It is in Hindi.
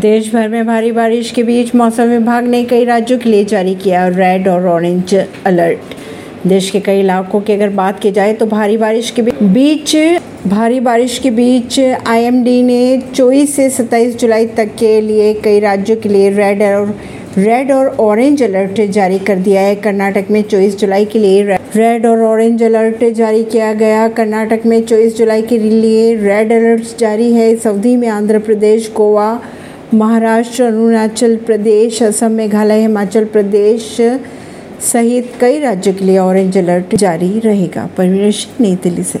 देश भर में भारी बारिश के बीच मौसम विभाग ने कई राज्यों के लिए जारी किया रेड और ऑरेंज अलर्ट। देश के कई इलाकों की अगर बात की जाए तो भारी बारिश के बीच, भारी बारिश के बीच आईएमडी ने 24 से 27 जुलाई तक के लिए कई राज्यों के लिए रेड और रेड और ऑरेंज अलर्ट जारी कर दिया है। कर्नाटक में 24 जुलाई के लिए रेड और ऑरेंज अलर्ट जारी किया गया। कर्नाटक में 24 जुलाई के लिए रेड अलर्ट जारी है। इस अवधि में आंध्र प्रदेश, गोवा महाराष्ट्र, अरुणाचल प्रदेश, असम, मेघालय, हिमाचल प्रदेश सहित कई राज्यों के लिए ऑरेंज अलर्ट जारी रहेगा। परवीन नई दिल्ली से।